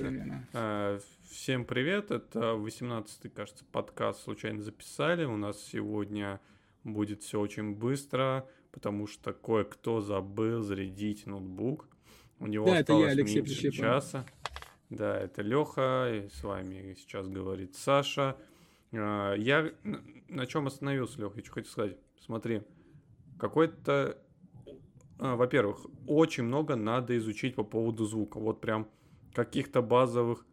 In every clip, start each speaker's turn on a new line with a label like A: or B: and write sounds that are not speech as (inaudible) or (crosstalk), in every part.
A: Отлично.
B: Э, Всем привет, это 18-й, кажется, подкаст «Случайно записали». У нас сегодня будет все очень быстро, потому что кое-кто забыл зарядить ноутбук. У него
A: Да, это я,
B: осталось
A: Алексей
B: меньше
A: Прищепа.
B: часа. Да, это Леха, и с вами сейчас говорит Саша. Э, Я на- чем остановился, Леха, я что хотел сказать. Смотри, какой-то... а, Во-первых, очень много надо изучить по поводу звука. Вот прям каких-то базовых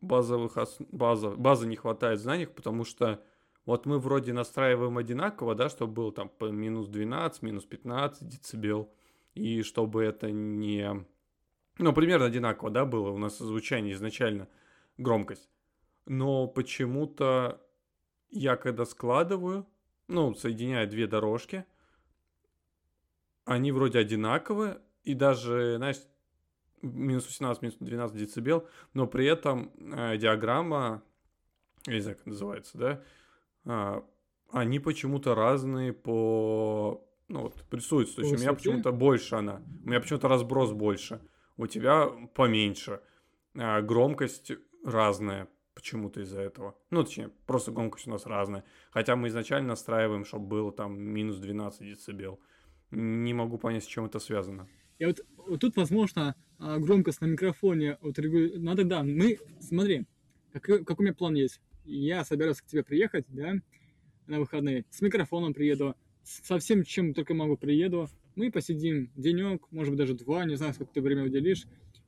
B: базовых база, базы не хватает знаний, потому что вот мы вроде настраиваем одинаково, да, чтобы было там по минус 12, минус 15 децибел, и чтобы это не... Ну, примерно одинаково, да, было у нас звучание изначально, громкость. Но почему-то я когда складываю, ну, соединяю две дорожки, они вроде одинаковые, и даже, знаешь, минус 18, минус 12 децибел, но при этом э, диаграмма, я не знаю, как называется, да, а, они почему-то разные по... Ну, вот, рисуются. То есть у меня
A: высоте?
B: почему-то больше она. У меня почему-то разброс больше. У тебя поменьше. А, громкость разная почему-то из-за этого. Ну, точнее, просто громкость у нас разная. Хотя мы изначально настраиваем, чтобы было там минус 12 децибел. Не могу понять, с чем это связано.
A: И вот, вот тут, возможно, а, громкость на микрофоне вот Надо, да, мы, смотри, какой, какой у меня план есть. Я собираюсь к тебе приехать, да, на выходные. С микрофоном приеду, со всем, чем только могу, приеду. Мы посидим денек, может быть, даже два, не знаю, сколько ты время уделишь,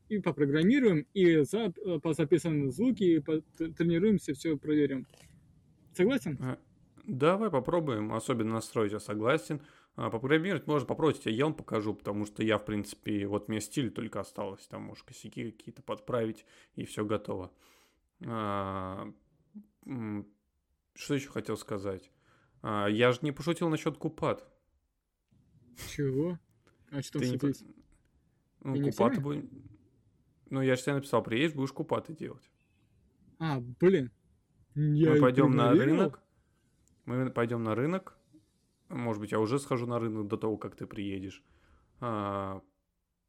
A: и попрограммируем, и за, э, позаписываем звуки, и тренируемся, все проверим. Согласен?
B: А, Давай попробуем, особенно настроить, я согласен. А, Попрограммировать можно попробовать, я вам покажу, потому что я, в принципе, вот мне стиль только осталось, там, может, косяки какие-то подправить, и все готово. А, Что еще хотел сказать? А, Я же не пошутил насчет купат.
A: Чего? А что там шутить?
B: Ну,
A: И не
B: купаты будем... Ну, я же тебе написал, приедешь, будешь купаты делать.
A: А, блин. Я
B: мы пойдем на рынок. Мы пойдем на рынок. Может быть, я уже схожу на рынок до того, как ты приедешь. А,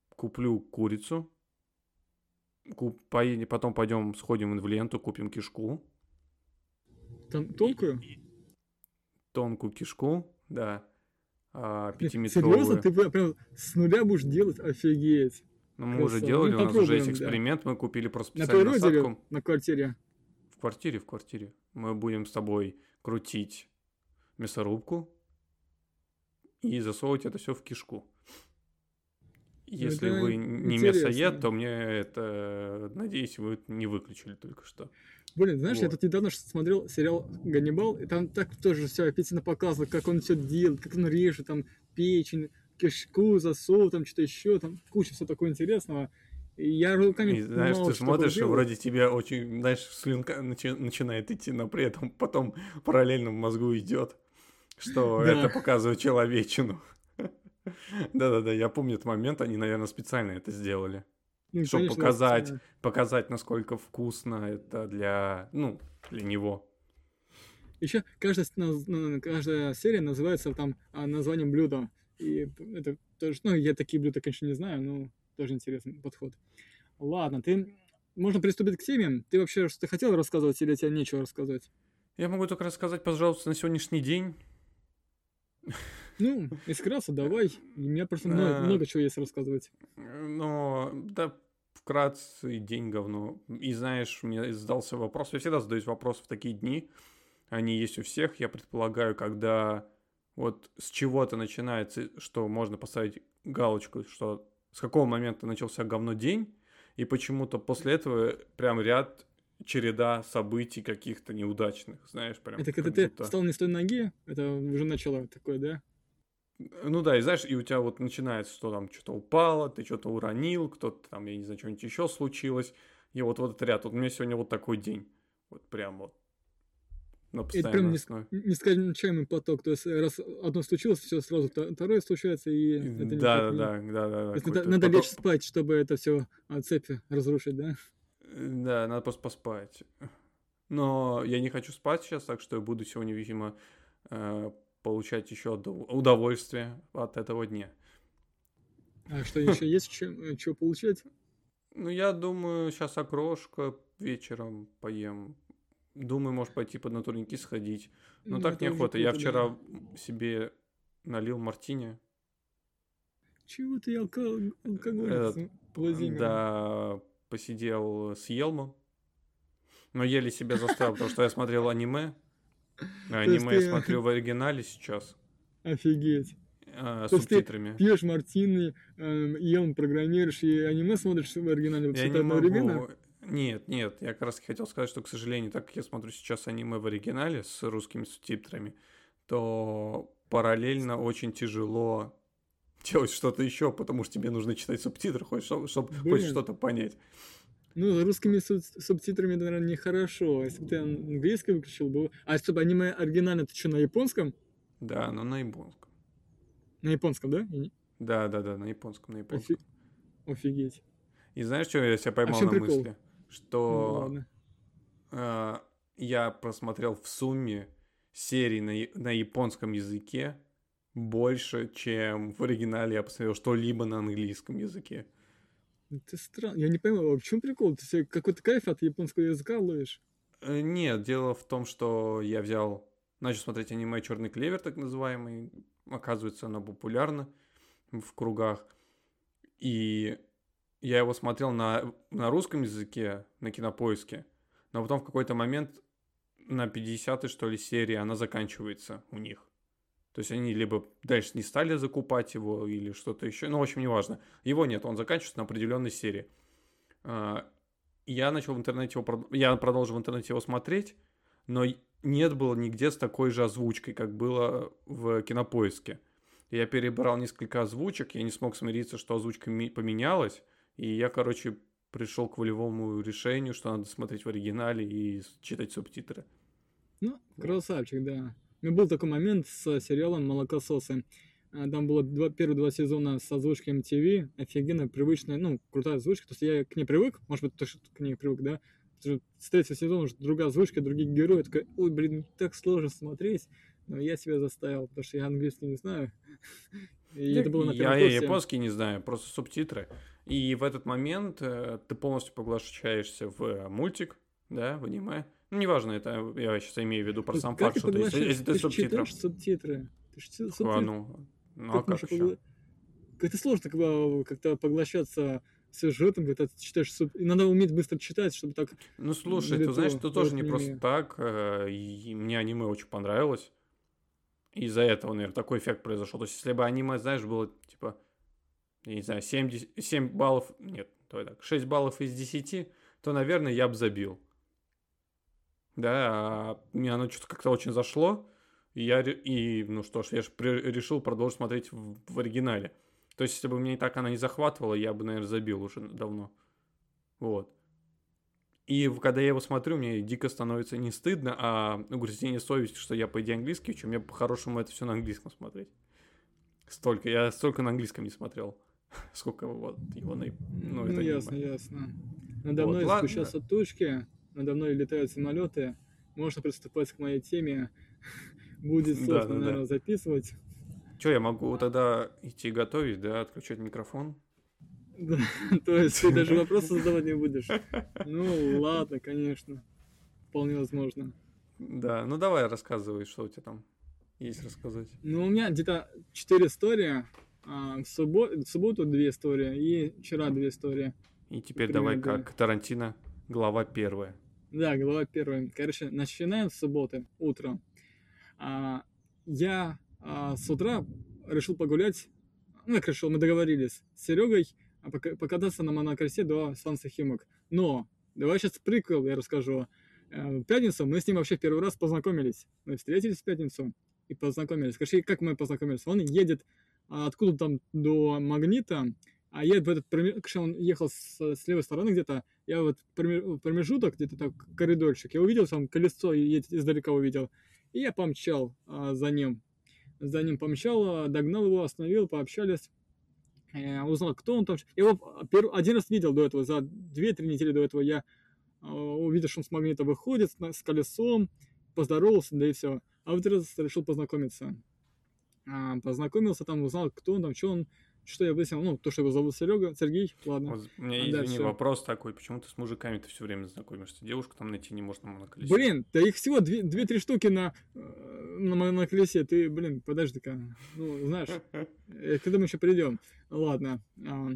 B: куплю курицу. Куп- поедем- потом пойдем сходим в ленту, купим кишку.
A: Там тонкую?
B: Тонкую кишку, да. А,
A: Серьезно?
B: пятиметровую.
A: Ты прям, с нуля будешь делать? Офигеть.
B: Ну, мы уже
A: красава.
B: делали,
A: Ну,
B: у нас уже есть
A: попробуем, да.
B: эксперимент. Мы купили просто
A: На
B: специальную
A: или
B: насадку.
A: на квартире?
B: В квартире, в квартире. Мы будем с тобой крутить мясорубку и засовывать это все в кишку. Если
A: это
B: вы не
A: интересно.
B: мясоед, то мне это, надеюсь, вы не выключили только что.
A: Блин, знаешь, я
B: Вот.
A: тут недавно смотрел сериал «Ганнибал», и там так тоже все аппетитно показывают, как он все делает, как он режет, там, печень, кишку, засол, там, что-то еще, там, куча всего такого интересного. И я руками
B: И знаешь, ты смотришь, и вроде тебя очень, знаешь, слюнка начи- начинает идти, но при этом потом параллельно в мозгу идет, что это показывает человечину. (laughs) Да-да-да, я помню этот момент, они, наверное, специально это сделали.
A: Ну,
B: чтоб
A: конечно,
B: показать.
A: э,
B: показать, насколько вкусно это для, ну, для него.
A: Еще каждая, наз- ну, каждая серия называется там а, названием блюда. И это тоже, ну, я такие блюда, конечно, не знаю, но тоже интересный подход. Ладно, ты... Можно приступить к теме. Ты вообще что-то хотел рассказывать или тебе нечего рассказывать?
B: Я могу только рассказать, пожалуйста, на сегодняшний день.
A: Ну, искрался, давай. У меня просто много,
B: А.
A: много чего есть рассказывать.
B: Но, да, вкратце, день говно. И знаешь, мне задался вопрос, я всегда задаюсь вопрос в такие дни, они есть у всех, я предполагаю, когда вот с чего-то начинается, что можно поставить галочку, что с какого момента начался говно день, и почему-то после этого прям ряд череда событий каких-то неудачных, знаешь, прям.
A: Это когда ты
B: будто-
A: встал не с той ноги, это уже начало такое, да?
B: Ну да, и знаешь, и у тебя вот начинается, что там что-то упало, ты что-то уронил, кто-то там, я не знаю, что-нибудь еще случилось. И вот, вот этот ряд. Вот у меня сегодня вот такой день. Вот прям вот. На
A: Это прям не,
B: основе.
A: нескончаемый поток. То есть раз одно случилось, все сразу вто- второе случается, и это не
B: Да,
A: так-
B: да, да, да, да. Какой-то
A: надо, надо
B: поток-
A: лечь спать, чтобы это все цепи разрушить, да?
B: Да, надо просто поспать. Но я не хочу спать сейчас, так что я буду сегодня, видимо, э, получать еще удовольствие от этого дня.
A: А что еще есть, чем, что получать?
B: Ну, я думаю, сейчас окрошка вечером поем. Думаю, может пойти под натурники сходить. Но
A: Ну,
B: так неохота. Я вчера
A: да.
B: себе налил мартини.
A: Чего ты алко- алкоголик, Владимир?
B: Да, посидел с Елмом. Но еле себя заставил, потому что я смотрел аниме. А Аниме я смотрю в оригинале сейчас.
A: Офигеть.
B: а,
A: ты
B: субтитрами.
A: Пьешь мартины, эм, ем, программируешь и аниме смотришь в оригинале
B: Я не могу. Нет, нет, я как раз хотел сказать, что, к сожалению, так как я смотрю сейчас аниме в оригинале с русскими субтитрами, то параллельно очень тяжело делать что-то еще, потому что тебе нужно читать субтитры, хоть, чтобы, хоть что-то понять.
A: Ну, русскими суб- субтитрами, наверное, нехорошо. Если бы ты английский выключил бы... А чтобы аниме оригинально, ты что, на японском?
B: Да, но на японском.
A: На японском, да?
B: Да, да, да, на японском, на японском.
A: Офи- Офигеть.
B: И знаешь, что я себя поймал
A: чем
B: на
A: прикол?
B: мысли?
A: Ну,
B: Что
A: ладно.
B: э, я просмотрел в сумме серий на, на японском языке больше, чем в оригинале я посмотрел что-либо на английском языке.
A: Это странно. Я не пойму, а в чем прикол? Ты себе какой-то кайф от японского языка ловишь?
B: Э, Нет, дело в том, что я взял, начал смотреть аниме Черный клевер, так называемый. Оказывается, оно популярно в кругах. И я его смотрел на, на русском языке, на кинопоиске. Но потом в какой-то момент на 50-й, что ли, серии она заканчивается у них. То есть они либо дальше не стали закупать его или что-то еще. Ну, в общем, неважно. Его нет, он заканчивается на определенной серии. А, Я начал в интернете его... Я продолжил в интернете его смотреть, но нет было нигде с такой же озвучкой, как было в кинопоиске. Я перебрал несколько озвучек, я не смог смириться, что озвучка поменялась, и я, короче, пришел к волевому решению, что надо смотреть в оригинале и читать субтитры.
A: Ну, красавчик, да. У меня был такой момент с сериалом «Молокососы». А, Там было два, первые два сезона с озвучкой MTV. Офигенно привычная, ну, крутая озвучка. То есть я к ней привык, может быть, ты что к ней привык, да? Потому что С третьего сезона уже другая озвучка, другие герои. Такой, ой, блин, так сложно смотреть. Но я себя заставил, потому что я английский не знаю. (laughs) И это было на
B: я японский не знаю, просто субтитры. И в этот момент э, ты полностью поглощаешься в э, мультик, да, в аниме. Ну, неважно, это я сейчас имею в виду про сам
A: как
B: факт, что ты, если, если ты
A: Ты читаешь субтитры. Ты ж чит-
B: А,
A: субтитры.
B: ну, ну а
A: Как
B: как
A: можно
B: еще?
A: Как-то сложно как бы, как-то поглощаться сюжетом, когда ты читаешь суп... И надо уметь быстро читать, чтобы так...
B: Ну, слушай, ты знаешь, это тоже не просто так. э, И мне аниме очень понравилось. Из-за этого, наверное, такой эффект произошел. То есть, если бы аниме, знаешь, было типа, я не знаю, 70, 7 баллов, нет, давай так, 6 баллов из 10, то, наверное, я бы забил. Да, а мне оно что-то как-то очень зашло. И я, и, ну что ж, я же решил продолжить смотреть в, в оригинале. То есть, если бы мне и так она не захватывала, я бы, наверное, забил уже давно. Вот. И когда я его смотрю, мне дико становится не стыдно, а угрызение совести, что я, по идее, английский учу. Мне по-хорошему это все на английском смотреть. Столько. Я столько на английском не смотрел. Сколько вот его на...
A: Ну,
B: это
A: ясно,
B: аниме.
A: ясно. Надо мной
B: ладно.
A: спущаются тучки, надо мной летают самолеты. Можно приступать к моей теме. (laughs) Будет
B: Да,
A: сложно,
B: да, да.
A: наверное, записывать.
B: Че, я могу тогда идти готовить, да, отключать микрофон?
A: Да, (laughs) То есть ты (laughs) даже вопросы задавать не будешь. Ну, ладно, конечно. Вполне возможно.
B: Да, ну давай рассказывай, что у тебя там есть рассказать.
A: Ну, у меня где-то четыре истории. А, в, суббо- в субботу две истории и вчера две истории.
B: И теперь
A: Примерно,
B: давай
A: да.
B: как Тарантино, глава первая.
A: Да, глава первая. Короче, начинаем с субботы утром. А, я а, с утра решил погулять. Ну, как решил, мы договорились с Серегой покататься на монокосе до станции Химок. Но, давай сейчас приквел я расскажу. Э, В пятницу мы с ним вообще первый раз познакомились. Мы встретились в пятницу и познакомились. Короче, как мы познакомились? Он едет а, откуда там до Магнита, а я в этот короче, он ехал с, с левой стороны где-то, я вот проме- промежуток, где-то так, коридорчик, я увидел, там колесо едет, издалека увидел, и я помчал а, за ним. За ним помчал, а, догнал его, остановил, пообщались, э, узнал, кто он там. Его пер- один раз видел до этого, за 2-3 недели до этого я а, увидел, что он с магнита выходит с, с колесом, поздоровался, да и все. А вот раз решил познакомиться. А, познакомился там, узнал, кто он там, что он. Что я выяснил, ну, то, что его зовут Серега, Сергей, ладно.
B: Вот у меня,
A: А
B: извини,
A: дальше?
B: вопрос такой, почему ты с мужиками-то все время знакомишься? Девушку там найти не можно на моноколесе.
A: Блин, да их всего две- две-три штуки на, э, на, мо- на колесе. Ты, блин, подожди-ка. Ну, знаешь, э, к этому еще придем. Ладно. а,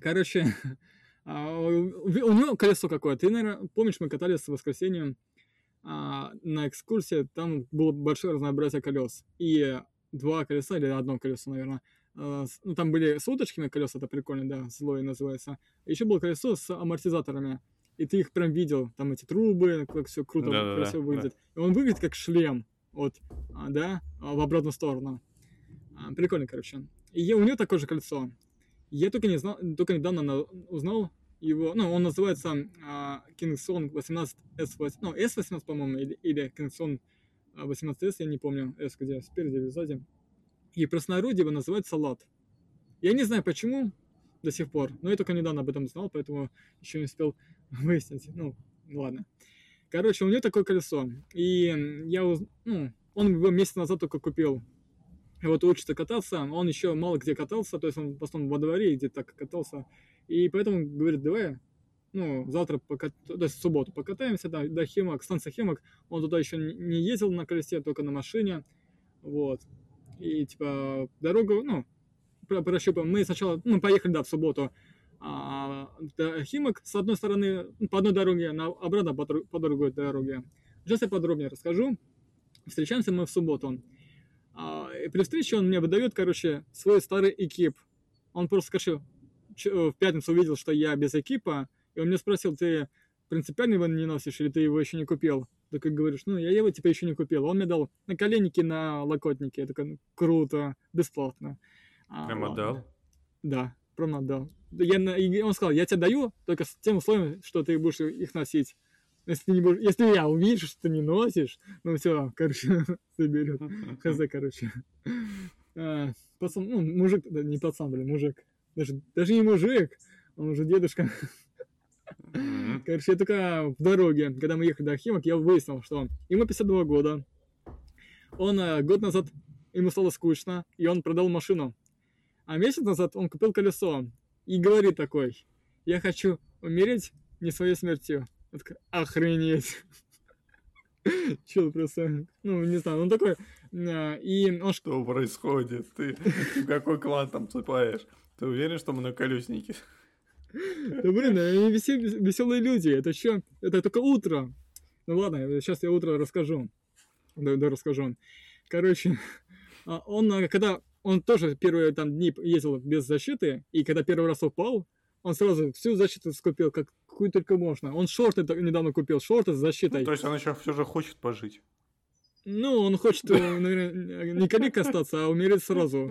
A: Короче, (laughs) а, у него колесо какое. Ты, наверное, помнишь, мы катались в воскресенье а, на экскурсии. Там было большое разнообразие колес. И два колеса, или одно колесо, наверное. С- Ну, там были с уточками колеса, это прикольно, да, слой называется. Еще было колесо с амортизаторами. И ты их прям видел, там эти трубы, как все круто,
B: Да-да-да,
A: красиво
B: да.
A: выглядит. И он выглядит как шлем, вот, а, да, а, в обратную сторону. А, Прикольно, короче. И у него такое же кольцо. Я только не знал, только недавно на- узнал его, ну, он называется а, Kingston 18S8, ну, S18, по-моему, или, или Kingston а, 18S, я не помню, S где, спереди или сзади. И простонародье его называют салат. Я не знаю почему до сих пор, но я только недавно об этом знал, поэтому еще не успел (laughs) выяснить. Ну, ладно. Короче, у него такое колесо. И я, уз- ну, он его месяц назад только купил. И вот учится кататься, он еще мало где катался, то есть он в основном во дворе где-то так катался. И поэтому говорит, давай, ну, завтра, покат... то есть в субботу покатаемся до, до Химок, станция Химок. Он туда еще не ездил на колесе, только на машине. Вот. И, типа, дорогу, ну, про- прощупаем. Мы сначала, ну, поехали, да, в субботу а, до Химок с одной стороны, ну, по одной дороге, на, обратно по, по другой дороге. Сейчас я подробнее расскажу. Встречаемся мы в субботу. А, и при встрече он мне выдает, короче, свой старый экип. Он просто, короче, в пятницу увидел, что я без экипа, и он мне спросил, ты принципиально его не носишь, или ты его еще не купил? Так как говоришь, ну, я его типа еще не купил. Он мне дал наколенники на локотники. Я такой, ну, круто, бесплатно. А,
B: Прям
A: ладно.
B: отдал?
A: Да, прям отдал. Да Я, на- он сказал, я тебе даю, только с тем условием, что ты будешь их носить. Если, ты не будешь, если я увижу, что ты не носишь, ну все, короче, (laughs) заберет. Хз, короче. А, пацан, ну, мужик, да, не пацан, блин, мужик. Даже, даже не мужик, он уже дедушка.
B: Мгм.
A: Короче, я только в дороге, когда мы ехали до Химок, я выяснил, что ему 52 года. Он э, год назад, ему стало скучно, и он продал машину. А месяц назад он купил колесо. И говорит такой, я хочу умереть не своей смертью. Я такой, охренеть. (laughs) Чел просто, ну, не знаю, он такой, э, и он
B: Что происходит? Ты в какой клан там вступаешь? Ты уверен, что мы на колесники?
A: Да блин, они веселые люди. Это что? Это только утро. Ну ладно, сейчас я утро расскажу. Да, да, расскажу. Короче, а, он, а, когда он тоже первые там дни ездил без защиты, и когда первый раз упал, он сразу всю защиту скупил, как какую только можно. Он шорты недавно купил, шорты с защитой.
B: Ну, то есть он еще все же хочет пожить.
A: Ну, он хочет, э, наверное, не коллег остаться, а умереть сразу.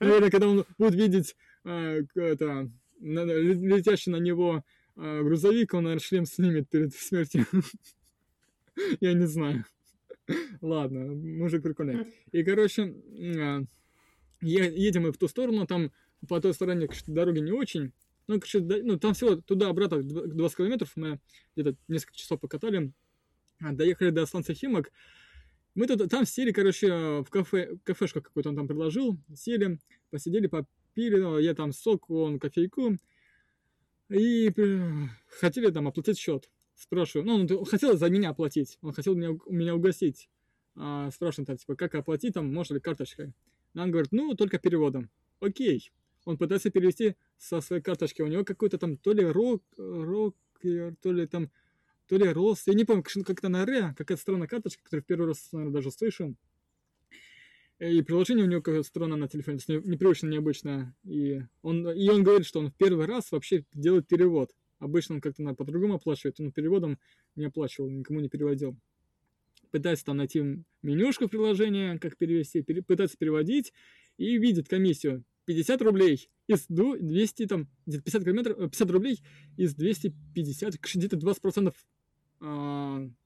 A: Наверное, когда он будет видеть э, это, летящий на него э, грузовик, он, наверное, шлем снимет перед смертью. (laughs) Я не знаю. Ладно, мужик прикольный. И, короче, е- едем мы в ту сторону, там по той стороне дороги не очень. Ну, короче, ну, там всего туда-обратно дв- 20 километров, мы где-то несколько часов покатали. А, Доехали до станции Химок. Мы тут, там сели, короче, в кафе, кафешку какую-то он там предложил. Сели, посидели, попили, ну, я там сок, он кофейку. И при- хотели там оплатить счет. Спрашиваю, ну, он хотел за меня оплатить, он хотел меня, меня угостить. А, спрашиваю там, типа, как оплатить, там, можно ли карточкой. Он говорит, ну, только переводом. Окей. Он пытается перевести со своей карточки. У него какой-то там то ли рок, рок, то ли там, то ли рост. Я не помню, как- как-то на ре, какая-то странная карточка, которую в первый раз, наверное, даже слышу. И приложение у него какое-то странное на телефоне, то есть не- непривычно, необычное. И он, и он говорит, что он в первый раз вообще делает перевод. Обычно он как-то по-другому оплачивает, он переводом не оплачивал, никому не переводил. Пытается там найти менюшку в приложении, как перевести, пере- пытается переводить, и видит комиссию 50 рублей из ду- 200, там, где-то 50, километров, э, 50 рублей из 250, к- где-то 20%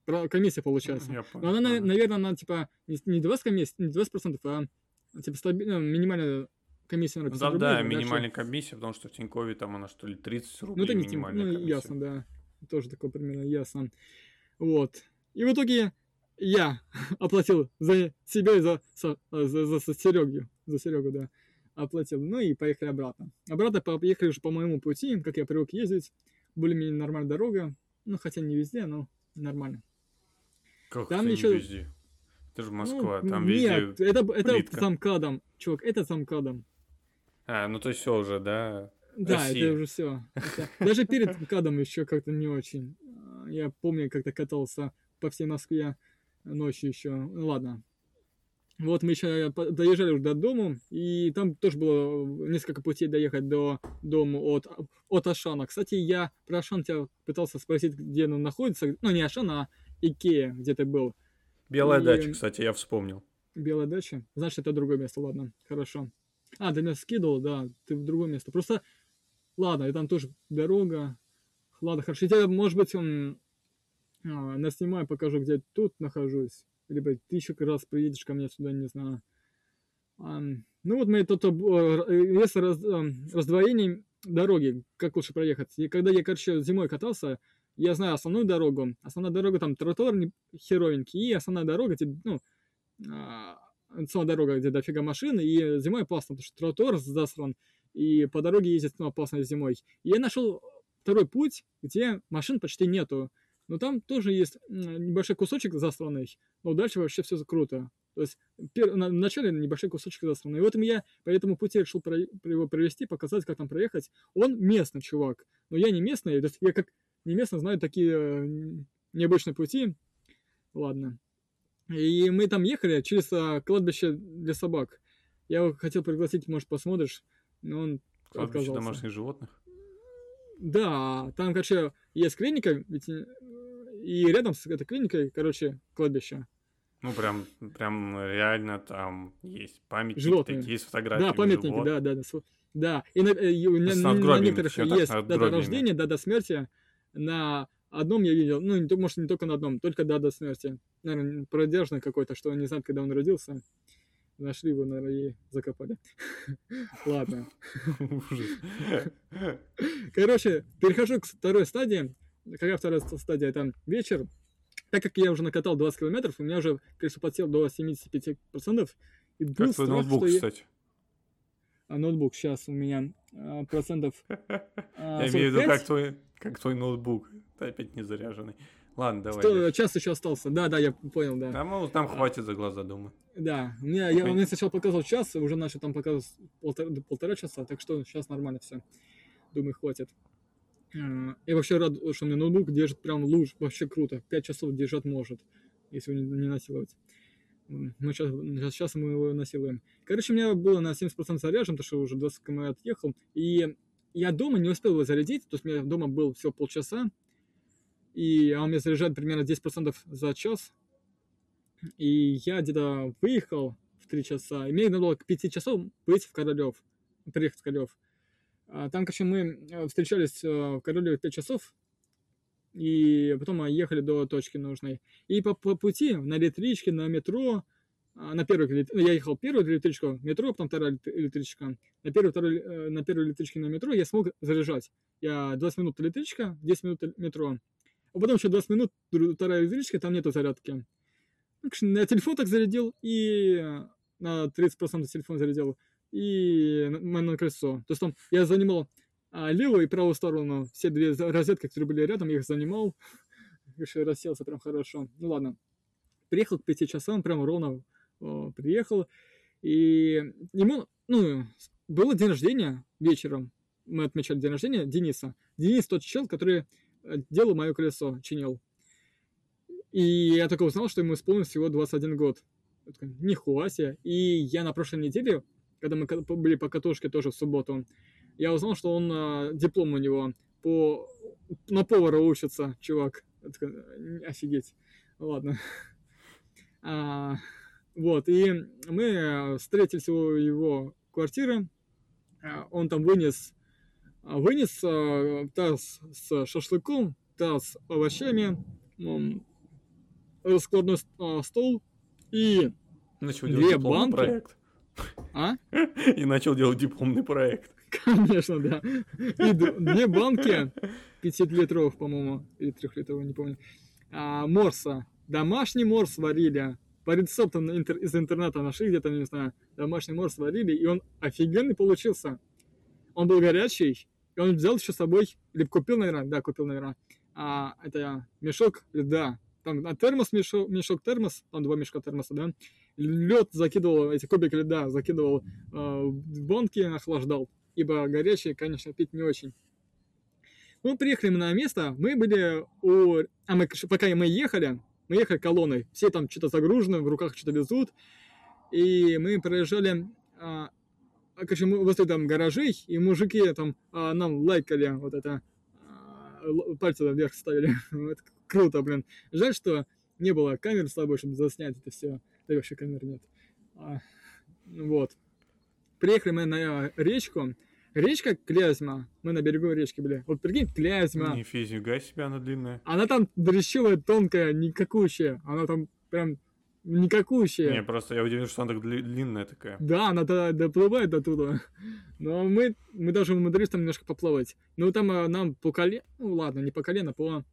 A: про- комиссия получается.
B: Я
A: Но
B: понял.
A: она, на-
B: Ага.
A: наверное, она типа не, не 20 комиссий, не 20%, а типа стаби- ну, минимальная комиссия на 50
B: там, да,
A: рублей, дальше-
B: минимальная комиссия, потому что в Тинькове там она что ли 30 рублей
A: Ну, это не
B: минимальная
A: ну,
B: комиссия.
A: ясно, да. Тоже такое примерно ясно. Вот. И в итоге я (laughs) оплатил за себя и за, э, за, за, Серегу. За Серегу, да. оплатил. Ну и поехали обратно. Обратно поехали уже по моему пути, как я привык ездить. Более-менее нормальная дорога. Ну, хотя не везде, но нормально.
B: Как
A: Там
B: это
A: еще-
B: везде? Это же Москва,
A: Ну,
B: там
A: нет,
B: везде...
A: это, это
B: плитка.
A: за МКАДом. Чувак, это за МКАДом.
B: А, ну то есть все уже, да?
A: Да,
B: Россия.
A: это уже все. Даже перед МКАДом еще как-то не очень. А, Я помню, как-то катался по всей Москве ночью еще. Ну ладно. Вот мы еще по- доезжали уже до дому, и там тоже было несколько путей доехать до дома от, от Ашана. Кстати, я про Ашан тебя пытался спросить, где он находится. Ну, не Ашан, а Икея, где ты был.
B: Белая
A: И-
B: дача, кстати, я вспомнил.
A: Белая дача? Значит, это другое место, ладно, хорошо. А, ты меня скидывал, да, ты в другое место. Просто, ладно, и там тоже дорога. Ладно, хорошо. Я может быть, м, а, наснимаю, покажу, где я тут нахожусь. Либо ты еще раз приедешь ко мне сюда, не знаю. Ну вот мы тут, об- э, есть раз- ам, раздвоение дороги, как лучше проехать. И когда я, короче, зимой катался, я знаю основную дорогу. Основная дорога там тротуар херовенький, и основная дорога, где, ну, а, сама дорога, где дофига машин, и зимой опасно, потому что тротуар засран, и по дороге ездить ну, опасно зимой. И я нашел второй путь, где машин почти нету. Но там тоже есть небольшой кусочек засранный, но дальше вообще все круто. То есть пер- на, вначале небольшой кусочек засранный. И вот я по этому пути решил про- про- его провести, показать, как там проехать. Он местный чувак, но я не местный, то есть я как не местный знаю такие э, необычные пути. Ладно. И мы там ехали через а, кладбище для собак. Я его хотел пригласить, может, посмотришь, но он
B: Кладбище
A: отказался.
B: домашних животных.
A: Да, там, короче, есть клиника, ведь, э, и рядом с этой клиникой, короче, кладбище.
B: Ну, прям, прям реально там есть памятники
A: Животные.
B: такие с фотографиями
A: Да, памятники,
B: животных.
A: да, да, да. Да, и на, э, и на- на- некоторых
B: всё так,
A: есть дата рождения, дата смерти. На одном я видел, ну, не, может, не только на одном, только дата смерти. Наверное, продержанный какой-то, что он не знает, когда он родился. Нашли его, наверное, и закопали. (laughs) Ладно. (laughs) Короче, перехожу к второй стадии. Какая вторая ст- стадия? Это вечер. Так как я уже накатал 20 километров, у меня уже колесо подсел до 75%. И был
B: Как твой
A: страх,
B: ноутбук,
A: что я-
B: кстати?
A: А ноутбук сейчас у меня а, процентов (laughs) а,
B: Я имею в виду,
A: 45.
B: как твой, как твой ноутбук. Ты опять не заряженный. Ладно, давай.
A: Что,
B: дальше.
A: час еще остался. Да, да, я понял, да.
B: Там, ну, там хватит за глаза, думаю.
A: Да, меня, я, мне сначала показывал час, уже начал там показывать полтора, полтора часа, так что сейчас нормально все. Думаю, хватит. А, Я вообще рад, что у меня ноутбук держит прям луж, вообще круто. 5 часов держать может, если его не, насиловать. Мы сейчас, сейчас мы его насилуем. Короче, у меня было на 70% заряжен, потому что уже 20 км отъехал. И я дома не успел его зарядить, то есть у меня дома был всего полчаса. И он мне заряжает примерно 10% за час. И я где-то выехал в 3 часа. И мне надо было к 5 часов быть в Королев. Приехать в Королев. А Там, короче, мы э, встречались э, в Королеве 5 часов. И потом мы ехали до точки нужной. И по, по пути на электричке, на метро, а, на эле- ну, я ехал первую электричку, метро, потом вторая эле- электричка. На первой, второй, э, на первой электричке на метро я смог заряжать. Я 20 минут электричка, 10 минут метро. А потом еще 20 минут вторая электричка, там нету зарядки. Ну, На телефон так зарядил, и на 30% телефон зарядил, и на колесо. То есть там я занимал а, левую и правую сторону, все две розетки, которые были рядом, я их занимал. (laughs) Еще расселся прям хорошо. Ну ладно. Приехал к 5 часам, прям ровно о, приехал. И ему, ну, было день рождения вечером. Мы отмечали день рождения Дениса. Денис тот чел, который э, делал мое колесо, чинил. И я только узнал, что ему исполнилось всего 21 год. Я такой, себе. И я на прошлой неделе, когда мы были по катушке тоже в субботу, я узнал, что он, а, диплом у него по, на повара учится, чувак. Я такой, «Н- офигеть. Ладно. А, вот, и мы встретились у его квартиры. А, Он там вынес, а, вынес таз с шашлыком, таз с овощами, раскладной стол и...
B: Начал
A: Две
B: делать дипломный
A: банки.
B: проект.
A: А? (laughs)
B: И начал делать дипломный проект.
A: Конечно, да. И две банки 5 литров, по-моему, или 3 литров, не помню. А, морса. Домашний морс варили. по рецептам интер, из интернета нашли, где-то, не знаю, домашний морс сварили, и он офигенный получился. Он был горячий, и он взял еще с собой, или купил, наверное, да, купил, наверное, а, это мешок льда. Там а, термос, мешок, мешок термос, там два мешка термоса, да. Лед закидывал, эти кубики льда закидывал э, в банки, охлаждал, ибо горячий, конечно, пить не очень. Мы приехали на место, мы были у... А мы, пока мы ехали, мы ехали колонной, все там что-то загружены, в руках что-то везут, и мы проезжали, а, короче, мы возле там гаражей, и мужики там а, нам лайкали вот это, а, пальцы вверх ставили, (laughs) это круто, блин. Жаль, что не было камер слабой, чтобы заснять это все, да вообще камер нет. А, вот. Приехали мы на речку, Речка Клязьма. Мы на берегу речки были. Вот прикинь, Клязьма.
B: Нифига себе, она длинная.
A: Она там дрещевая, тонкая, никакущая. Она там прям никакущая.
B: Не, просто я удивлен, что она так длинная такая.
A: Да, она тогда доплывает оттуда. Но мы, мы даже умудрились там немножко поплавать. Ну, там а, нам по колено... Ну, ладно, не по колено, по...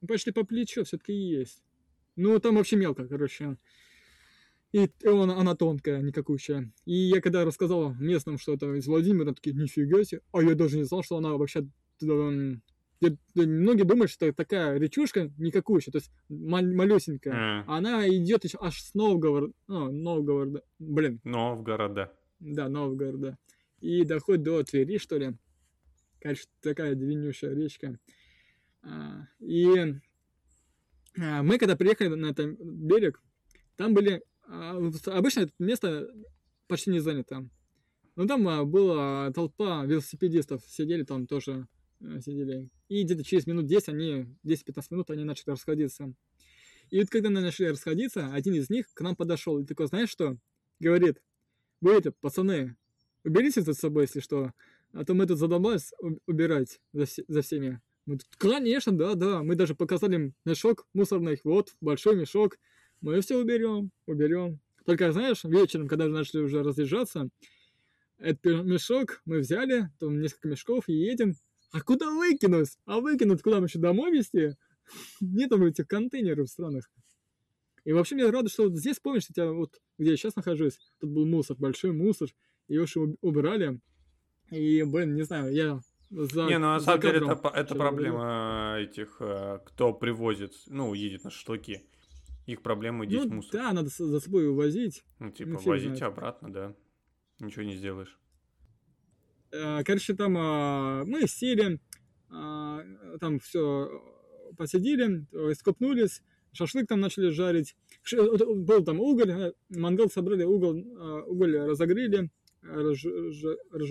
A: Ну, почти по плечо все-таки есть. Ну, там вообще мелко, короче. И он, она тонкая, никакущая. И я когда рассказал местным, что это из Владимира, такие, нифига себе. А я даже не знал, что она вообще... Многие думают, что такая речушка никакущая, то есть малюсенькая. А. Она идет еще аж с Новгорода. А, Новгорода. Блин.
B: Новгорода.
A: Да, Новгорода. И доходит до Твери, что ли. Конечно, такая длиннющая речка. А, и а, мы, когда приехали на этот берег, там были обычно это место почти не занято. Но там а, была толпа велосипедистов, сидели там тоже, э, сидели. И где-то через минут 10 они, 10-15 минут они начали расходиться. И вот когда они начали расходиться, один из них к нам подошел и такой, знаешь что? Говорит, вы это, пацаны, уберите за собой, если что, а то мы тут задолбались убирать за, все, за всеми. Мы тут, конечно, да, да, мы даже показали мешок мусорный, вот, большой мешок, мы все уберем, уберем. Только, знаешь, вечером, когда начали уже разъезжаться, этот мешок мы взяли, там несколько мешков, и едем. А куда выкинуть? А выкинуть куда мы еще домой везти? (laughs) Нет там этих контейнеров странных. И вообще мне рада, что вот здесь, помнишь, я вот, где я сейчас нахожусь, тут был мусор, большой мусор, его уже убрали. И, блин, не знаю, я
B: за, не, ну на самом деле это, это проблема этих, э, кто привозит, ну, едет на шашлыки. Их проблема здесь ну, мусор.
A: Да, надо за собой увозить.
B: Ну, типа, ну, возить обратно, да. Ничего не сделаешь.
A: Э, короче, там а, мы сели, а, там все посидели, скопнулись, шашлык там начали жарить. Был там уголь, э, мангал собрали, уголь, а, уголь разогрели, раж, раж.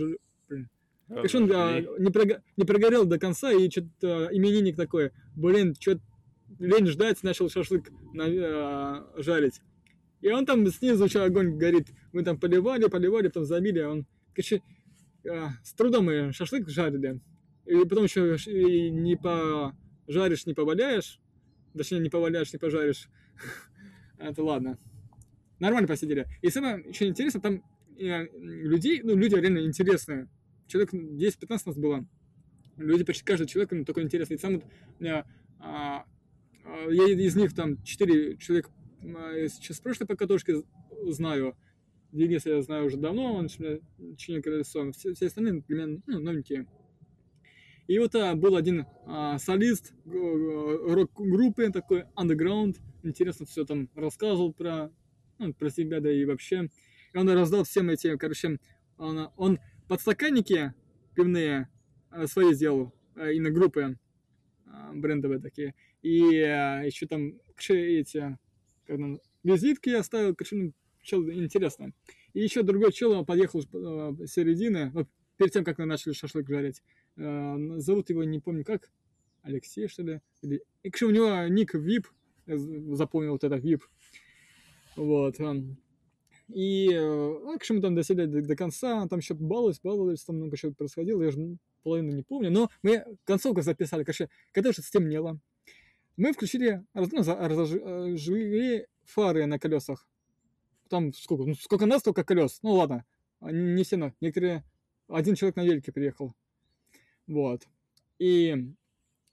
A: Конечно, он не, прого, не прогорел до конца, и что-то именинник такой, блин, что-то лень ждать, начал шашлык на, э, жарить. И он там снизу еще огонь горит. Мы там поливали, поливали, потом забили. А он, короче, э, с трудом мы шашлык жарили. И потом еще и не пожаришь, не поваляешь. Точнее, не поваляешь, не пожаришь. (laughs) Это ладно. Нормально посидели. И самое еще интересно, там э, людей, ну, люди реально интересные. Человек 10-15 нас было. Люди, почти каждый человек ну, такой интересный. И сам вот, а, а, я из них там четыре человека сейчас с прошлой покатушки знаю. Дениса я знаю уже давно, он чинит колесо. Все, все остальные для меня ну, новенькие. И вот а, был один а, солист рок-группы, такой underground. Интересно все там рассказывал про, ну, про себя, да и вообще. И он раздал всем эти, короче, он, он подстаканники пивные а, свои сделал, а, на группы а, брендовые такие. И а, еще там эти как там, визитки я оставил, ну, чел, интересно. И еще другой чел подъехал с а, середины, вот перед тем, как мы начали шашлык жарить. А, зовут его, не помню как, Алексей, что ли? Или... И, кстати, у него ник VIP, запомнил вот это VIP. Вот. И, ну, к мы там досели до, до конца, там еще баловались, баловались, там много чего происходило, я же половину не помню, но мы концовку записали, короче, когда уже стемнело, мы включили, ну, разожгли фары на колесах. Там сколько, ну, сколько нас, столько колес. Ну ладно, не все, но некоторые, один человек на велике приехал. Вот. И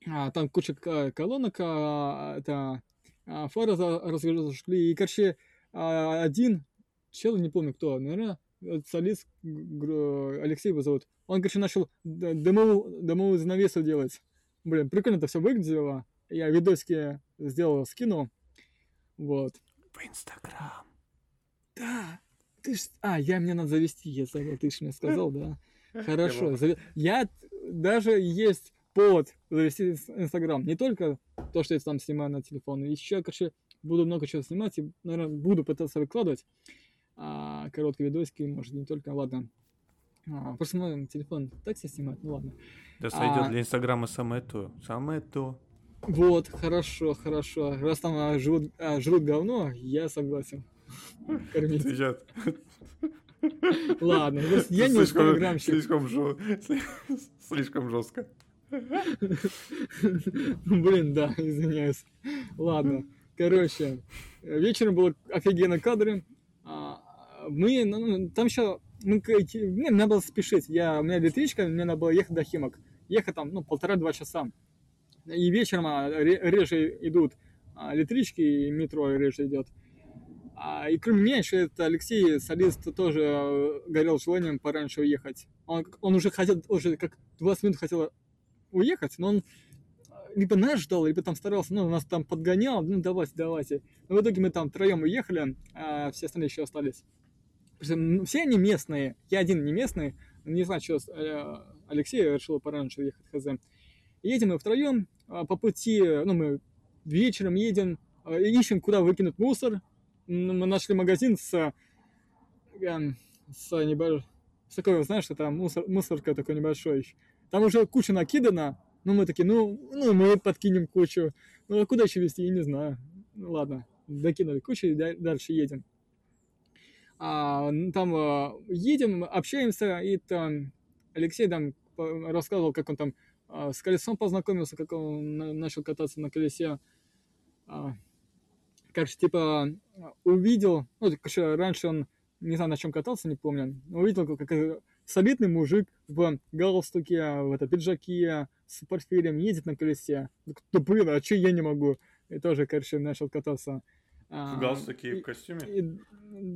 A: а, там куча колонок, а, это а, фары разожгли, и, короче, а, один чел, не помню кто, наверное, э, солист Алексей его зовут, он, короче, начал дымовую, дымовую занавесу делать. Блин, прикольно это все выглядело. Я видосики сделал, скинул. Вот.
B: В Инстаграм.
A: Да, ты ж... А, я мне надо завести, я забыл, ты же мне сказал, да. (laughs) Хорошо.
B: Я
A: даже есть повод завести инс- Инстаграм. Не только то, что я там снимаю на телефон. Еще, короче, буду много чего снимать и, наверное, буду пытаться выкладывать. А, короткие видосики, может, не только, ладно. А, просто мой телефон так себе снимает, ну ладно.
B: Да сойдет
A: А.
B: для Инстаграма самое то. Самое то.
A: Вот, хорошо, хорошо. Раз там а, жрут, а, жрут говно, я согласен. Кормить.
B: Ты сейчас
A: Ладно, просто я не
B: слишком,
A: инстаграмщик.
B: слишком, жё- (laughs) слишком жестко.
A: Блин, да, извиняюсь. Ладно. Короче, вечером было офигенно кадры. А, Мы, ну, ну, там еще, к- мне надо было спешить. Я, у меня электричка, мне надо было ехать до Химок. Ехать там, ну, полтора-два часа. И вечером а, ре- реже идут а, электрички, и метро реже идет. А, и кроме меня еще это Алексей, солист, тоже э, горел желанием пораньше уехать. Он, он уже хотел, уже как 20 минут хотел уехать, но он либо нас ждал, либо там старался, ну, нас там подгонял, ну, давайте, давайте. Но в итоге мы там втроем уехали, а все остальные еще остались. Все они местные, я один не местный, не знаю, что э, Алексей решил пораньше уехать, хз. Едем мы втроем, а по пути, ну, мы вечером едем, а, ищем, куда выкинуть мусор. Мы нашли магазин с, эм, с, небольш- с такой, знаешь, это мусор, мусорка такой небольшой. Там уже куча накидана, ну, мы такие, ну, ну, мы подкинем кучу. Ну, а куда еще везти, я не знаю. Ну, ладно, докинули кучу и да- дальше едем. А, там а, едем, общаемся, и там Алексей там по- рассказывал, как он там с колесом познакомился, как он на- начал кататься на колесе. А, короче, типа, а, увидел, ну, короче, раньше он, не знаю, на чем катался, не помню, увидел, как, солидный мужик в галстуке, в это, пиджаке, с портфелем едет на колесе. Ну, Да блин, а че я не могу? И тоже, короче, начал кататься. А,
B: В галстуке и
A: и-
B: в костюме?
A: и-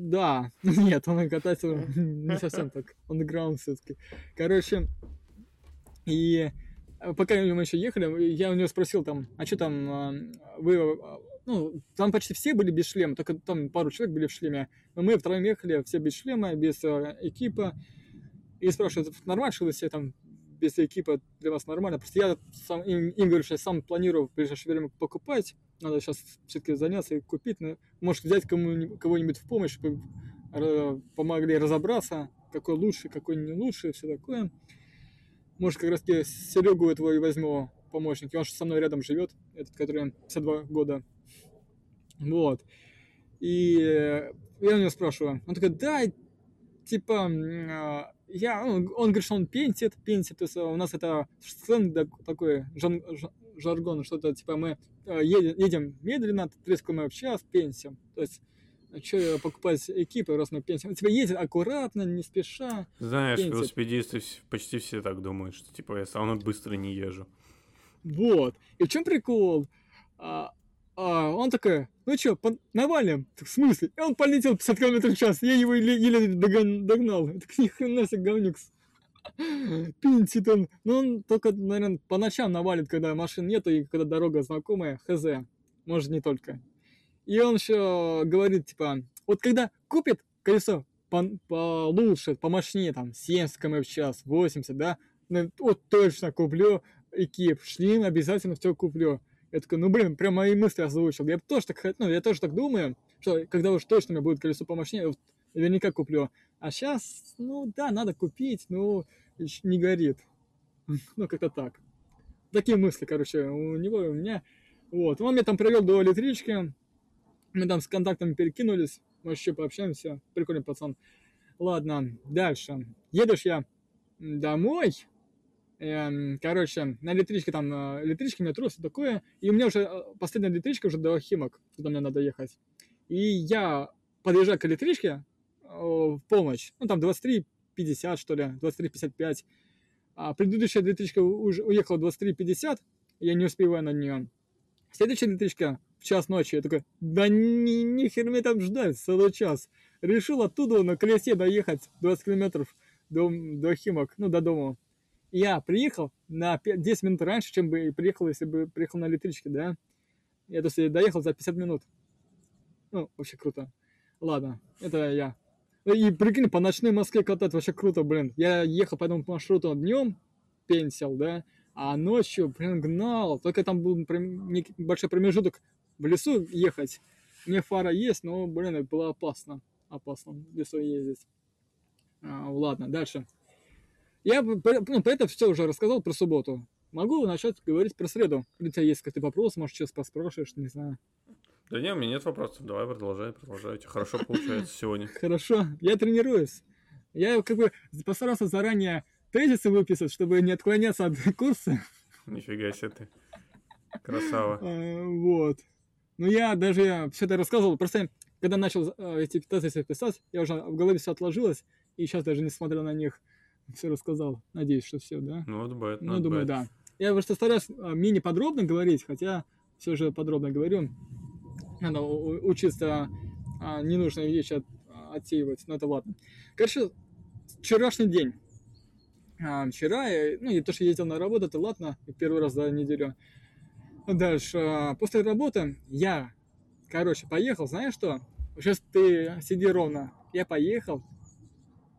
A: да, (laughs) нет, он катается (laughs) не совсем так, underground все-таки. Короче, и пока мы еще ехали, я у него спросил там, а что там, а, вы, а, ну, там почти все были без шлема, только там пару человек были в шлеме, но мы втроем ехали, все без шлема, без экипа, и спрашивают, нормально, что вы все там без экипа для вас нормально? Просто я сам, им, им говорю, что я сам планирую в ближайшее время покупать, надо сейчас все-таки заняться и купить, но, может взять кому кого-нибудь в помощь, чтобы помогли разобраться, какой лучше, какой не лучше, все такое. Может, как раз таки Серегу этого и возьму помощник. Он же со мной рядом живет, этот, который 52 года. Вот. И я у него спрашиваю. Он такой, да, типа, а, я, он, он говорит, что он пенсит, пенсит, то есть у нас это сленг так- такой, жан- жа- жаргон, что-то, типа, мы э, едем, едем медленно, трескаем в час, пенсим. То есть, что покупать экипы, раз мы пенсим? Типа, едет аккуратно, не спеша.
B: Знаешь,
A: пенсит.
B: велосипедисты почти все так думают, что типа я самый быстро не езжу.
A: Вот. И в чем прикол? А, а, он такой, ну что, навалим? Так, в смысле? И он полетел 50 км в час, я его еле, еле догон- догнал. Я Так ни хрена себе говнюкс. (laughs) Пинтит он. Ну, он только, наверное, по ночам навалит, когда машин нету и когда дорога знакомая, хз. Может, не только. И он еще говорит, типа, вот когда купит колесо по- получше, помощнее, там, 70 км в час, 80, да, ну, вот точно куплю экип, шлем обязательно все куплю. Я такой, ну блин, прям мои мысли озвучил. Я тоже так, ну, я тоже так думаю, что когда уж точно у меня будет колесо помощнее, наверняка куплю. А сейчас, ну да, надо купить, ещё не горит. Ну, как-то так. Такие мысли, короче, у него и у меня. Вот, он меня там привел до электрички, мы там с контактами перекинулись, мы еще пообщаемся, прикольный пацан. Ладно, дальше. Едешь я домой, Эм, короче, на электричке там, электричка, метро, все такое. И у меня уже э, последняя электричка уже до Химок, куда мне надо ехать. И я подъезжаю к электричке э, в полночь, ну там 23.50 что ли, 23.55. А предыдущая электричка уже уехала 23.50, я не успеваю на нее. Следующая электричка в час ночи. Я такой, да ни, ни хер мне там ждать целый час. Решил оттуда на колесе доехать 20 километров до, до Химок, ну, до дома. Я приехал на 5, 10 минут раньше, чем бы приехал, если бы приехал на электричке, да. Я, то есть, доехал за 50 минут. Ну, вообще круто. Ладно, это я. И прикинь, по ночной Москве катать вообще круто, блин. Я ехал по этому маршруту днем, пенсил, да, а ночью, блин, гнал. Только там был большой промежуток в лесу ехать. Мне фара есть, но, блин, это было опасно. Опасно в лесу ездить. А, ладно, дальше. Я ну, про это все уже рассказал про субботу. Могу начать говорить про среду. У тебя есть какой-то вопрос, может, сейчас поспрашиваешь, не знаю.
B: Да нет, у меня нет вопросов. Давай продолжай, продолжай. Хорошо получается сегодня. (laughs)
A: Хорошо, я тренируюсь. Я как бы постарался заранее тезисы выписать, чтобы не отклоняться от (laughs) курса.
B: Нифига себе ты. Красава.
A: А, вот. Ну, я даже все это рассказывал, просто когда начал а, эти тезисы писать, я уже в голове все отложилось, и сейчас даже несмотря на них все рассказал. Надеюсь, что все, да?
B: Ну, not bad,
A: Ну, думаю, да. Я просто стараюсь а, мини-подробно говорить, хотя все же подробно говорю надо учиться ненужные вещи от, отсеивать, но это ладно. Короче, вчерашний день. А, вчера, я, ну, и то, что ездил на работу, это ладно, первый раз за неделю. Дальше, а, после работы я, короче, поехал, знаешь что? Сейчас ты сиди ровно. Я поехал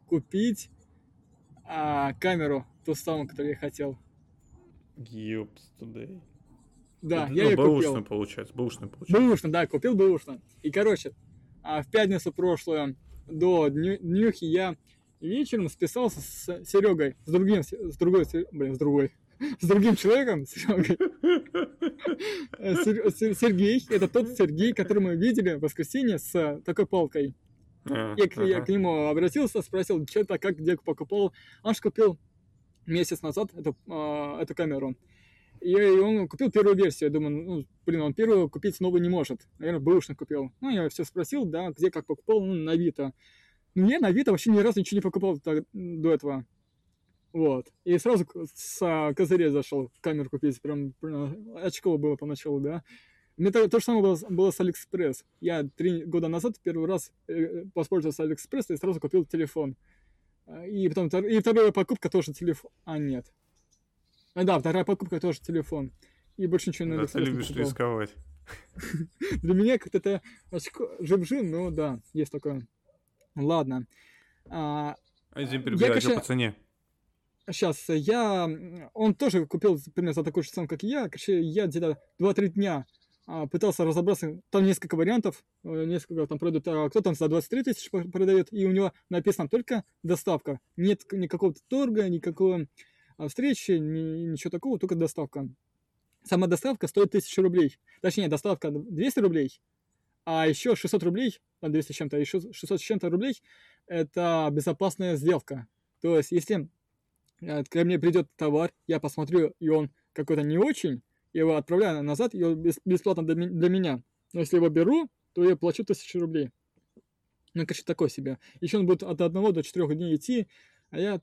A: купить а, камеру, ту самую, которую я хотел.
B: Ёпс, today.
A: Да, ну, я ее купил.
B: получается, бэушный получается.
A: Бэушный, да, купил бэушный. И, короче, а в пятницу прошлую до днюхи я вечером списался с Серегой, с другим, с другой, блин, с другой, (laughs) с другим человеком, Серегой. Э, Сергей, это тот Сергей, который мы видели в воскресенье с такой палкой. А, я, ага. я к нему обратился, спросил, что-то, как, где покупал. Он же купил месяц назад эту, э, эту камеру. И он купил первую версию. Я думаю, ну, блин, он первую купить новую не может. Наверное, бэушный купил. Ну, я все спросил, да, где как покупал, ну, на Авито. Ну, я на Авито вообще ни разу ничего не покупал так, до этого. Вот. И сразу с козырей зашел камеру купить. Прям, прям очково было поначалу, да. Мне то, то же самое было, было с Алиэкспресс. Я три года назад первый раз э, воспользовался Алиэкспресс и сразу купил телефон. И потом и вторая покупка тоже телефон. А, нет. А, да, вторая покупка тоже телефон. И больше ничего не
B: надо. Да, ты любишь рисковать. (laughs)
A: Для меня как-то это очко жим-жим, но да, есть такое. Ладно.
B: А, извини, перебиваю, я, по цене?
A: Сейчас, я... Он тоже купил примерно за такой же цену, как и я. Короче, я где-то 2-3 дня а, пытался разобраться. Там несколько вариантов, э, несколько там продают. А кто там за 23 тысячи продает, и у него написано только доставка. Нет никакого торга, никакого а встречи, ни, ничего такого, только доставка. Сама доставка стоит 1000 рублей. Точнее, доставка 200 рублей, а еще 600 рублей, 200 с чем-то, еще 600 с чем-то рублей, это безопасная сделка. То есть, если э, ко мне придет товар, я посмотрю, и он какой-то не очень, я его отправляю назад, и он бесплатно для меня. Но если его беру, то я плачу 1000 рублей. Ну, конечно, такой себе. Еще он будет от 1 до 4 дней идти, а я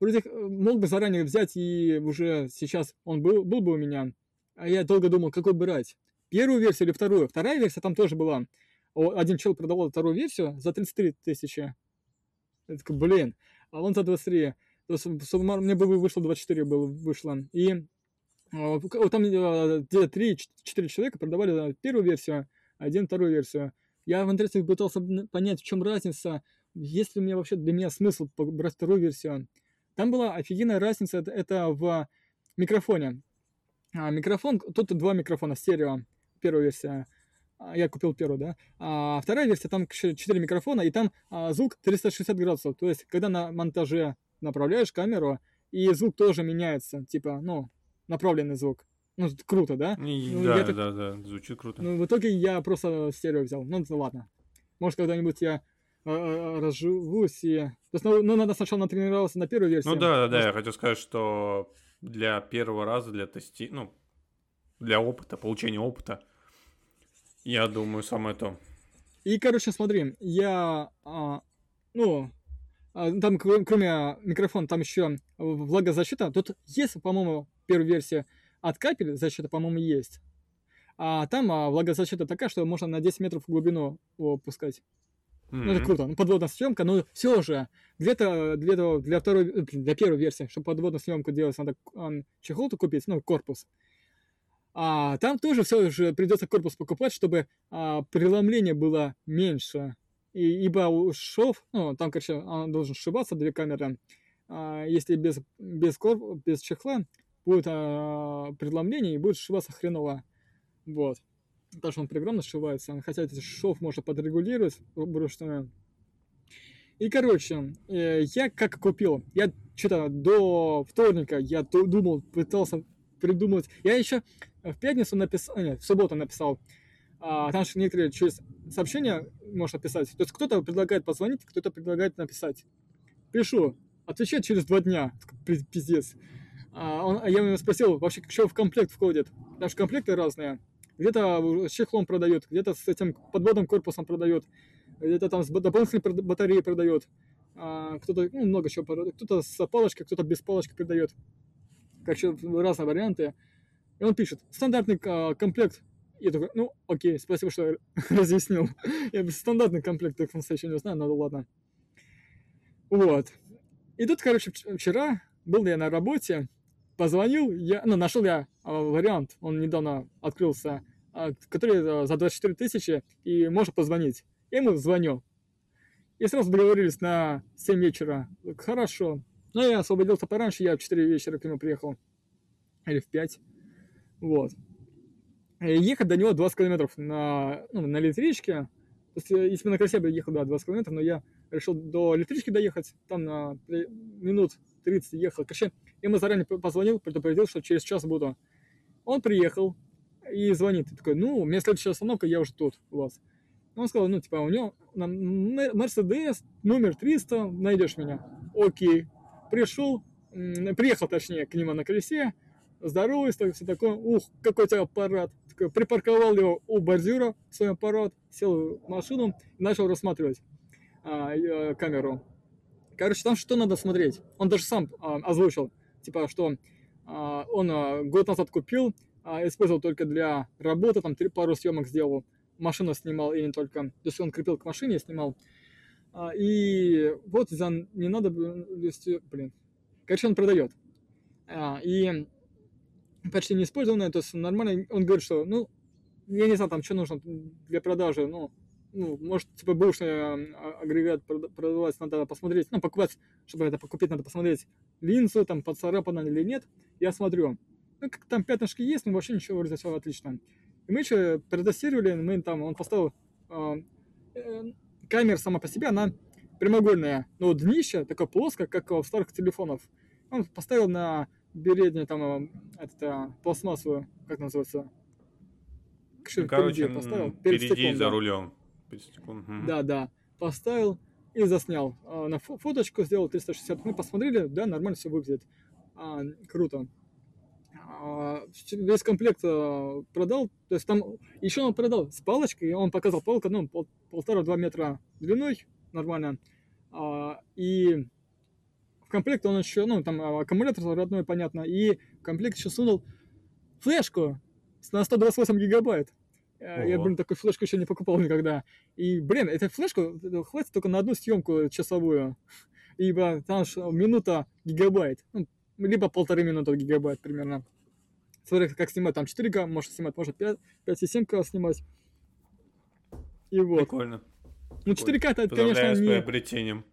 A: Вроде э, мог бы заранее взять и уже сейчас он был, был бы у меня. А я долго думал, какой брать. Первую версию или вторую. Вторая версия там тоже была. Один чел продавал вторую версию за 33 тысячи. Я такой, блин, а он за 23. То есть мне бы вышло 24 было, вышло. И а, там э, где-то 3-4 человека продавали первую версию, один вторую версию. Я в интернете пытался понять, в чем разница, есть ли у меня вообще для меня смысл брать вторую версию. Там была офигенная разница, это, это в микрофоне. А, микрофон, тут два микрофона, стерео, первая версия. А, я купил первую, да. А вторая версия, там 4 микрофона, и там а, звук 360 градусов. То есть, когда на монтаже направляешь камеру, и звук тоже меняется, типа, ну, направленный звук. Ну, круто, да?
B: И,
A: ну,
B: да, так... да, да, звучит круто.
A: Ну, в итоге я просто стерео взял. Ну, ладно. Может, когда-нибудь я а, разживусь и... То есть, ну, ну, надо сначала натренироваться на первую версию.
B: Ну да, да, да, я хочу сказать, что для первого раза, для тести, ну, для опыта, получения опыта, я думаю, самое то.
A: И, короче, смотри, я, а, ну, а, там, кроме микрофона, там еще влагозащита. Тут есть, по-моему, первая версия от капель защита, по-моему, есть. А там а, влагозащита такая, что можно на 10 метров в глубину его пускать. Ну, это круто. Ну, подводная съемка, но все же, для, этого, для, второй, для первой версии, чтобы подводную съемку делать, надо чехол-то купить, ну, корпус. А там тоже все же придется корпус покупать, чтобы а, преломление было меньше. И, ибо шов, ну, там, короче, он должен сшибаться, две камеры. А, если без, без, корп, без чехла, будет а, преломление и будет сшиваться хреново. Вот. Потому что он программно сшивается. Хотя этот шов можно подрегулировать вручную. И, короче, э, я как купил, я что-то до вторника я думал, пытался придумать. Я еще в пятницу написал, нет, в субботу написал. А, там же некоторые через сообщения можно писать. То есть кто-то предлагает позвонить, кто-то предлагает написать. Пишу, отвечает через два дня. Пиздец. А, он, я его спросил, вообще, что в комплект входит. Потому что комплекты разные. Где-то с чехлом продают, где-то с этим подводным корпусом продают, где-то там с дополнительной батареей продают. А, кто-то, ну, много чего продает. Кто-то с палочкой, кто-то без палочки продает. Короче, разные варианты. И он пишет, стандартный а, комплект. Я такой, ну, окей, спасибо, что (laughs) разъяснил. Я стандартный комплект, так еще не знаю, но ладно. Вот. И тут, короче, вчера был я на работе, позвонил, я, ну, нашел я а, вариант, он недавно открылся, а, который за 24 тысячи, и можно позвонить. Я ему звоню. И сразу договорились на 7 вечера. Хорошо. Ну, я освободился пораньше, я в 4 вечера к нему приехал. Или в 5. Вот. И ехать до него 20 километров на, ну, на электричке. То есть, э, если бы на Красябе ехал, да, 20 километров, но я решил до электрички доехать, там на минут 30 ехал. Короче, ему заранее позвонил, предупредил, что через час буду. Он приехал и звонит. И такой, ну, у меня следующая остановка, я уже тут у вас. Он сказал, ну, типа, у него Мерседес, номер 300, найдешь меня. Окей. Пришел, приехал, точнее, к нему на колесе, здоровый, все такое, ух, какой у тебя аппарат. Такой, припарковал его у бордюра, свой аппарат, сел в машину и начал рассматривать а, а, камеру. Короче, там что надо смотреть? Он даже сам а, озвучил, типа, что а, он а, год назад купил, а, использовал только для работы, там три, пару съемок сделал, машину снимал и не только, то есть он крепил к машине, снимал. А, и вот за не надо, блин, короче, он продает. А, и почти не использованное, то есть нормально, он говорит, что, ну, я не знаю, там, что нужно для продажи, ну, ну, может, типа, бывший а, агрегат продавать, надо посмотреть, ну, покупать, чтобы это покупить, надо посмотреть линзу, там, поцарапана или нет, я смотрю. Ну, как там пятнышки есть, но вообще ничего вроде все отлично. И мы еще протестировали, мы там, он поставил э, э, камера сама по себе, она прямоугольная, но днище такое плоское, как в старых телефонах. Он поставил на переднюю там э, это, пластмассовую, как называется,
B: ну, короче, поставил, перед впереди стеклом, за да. рулем.
A: Угу. Да, да, поставил и заснял. А, на фоточку сделал 360. Мы посмотрели, да, нормально все выглядит. А, круто. А, весь комплект а, продал. То есть там еще он продал с палочкой. Он показал палку, ну, пол, полтора-два метра длиной, нормально. А, и в комплект он еще, ну, там аккумулятор родной, понятно. И в комплект еще сунул флешку на 128 гигабайт. Ого. Я, блин, такую флешку еще не покупал никогда. И, блин, эта флешка хватит только на одну съемку часовую. Ибо там же минута гигабайт. Ну, либо полторы минуты гигабайт примерно. Смотри, как снимать. Там 4К можно снимать, может 5, 5,7К снимать. И вот.
B: Прикольно.
A: Ну 4К это, конечно, не...
B: приобретением.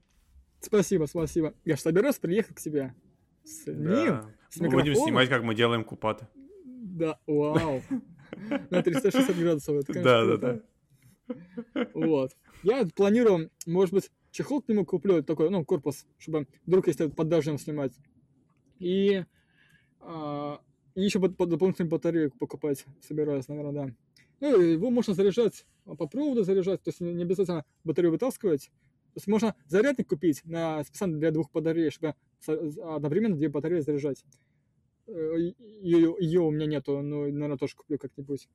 A: Спасибо, спасибо. Я же собираюсь приехать к тебе. С да. ним,
B: с мы будем снимать, как мы делаем купаты.
A: Да, вау. (laughs) На 360 градусов. Это,
B: конечно, да, да,
A: да. Вот. Я планирую, может быть, чехол к нему куплю, такой, ну, корпус, чтобы вдруг, если под дождем снимать. И, а, и еще под, под дополнительную батарею покупать собираюсь, наверное, да. Ну, его можно заряжать по проводу заряжать, то есть не обязательно батарею вытаскивать. То есть можно зарядник купить на специально для двух батарей, чтобы одновременно две батареи заряжать. Ее, э, ее у меня нету, но, наверное, тоже куплю как-нибудь.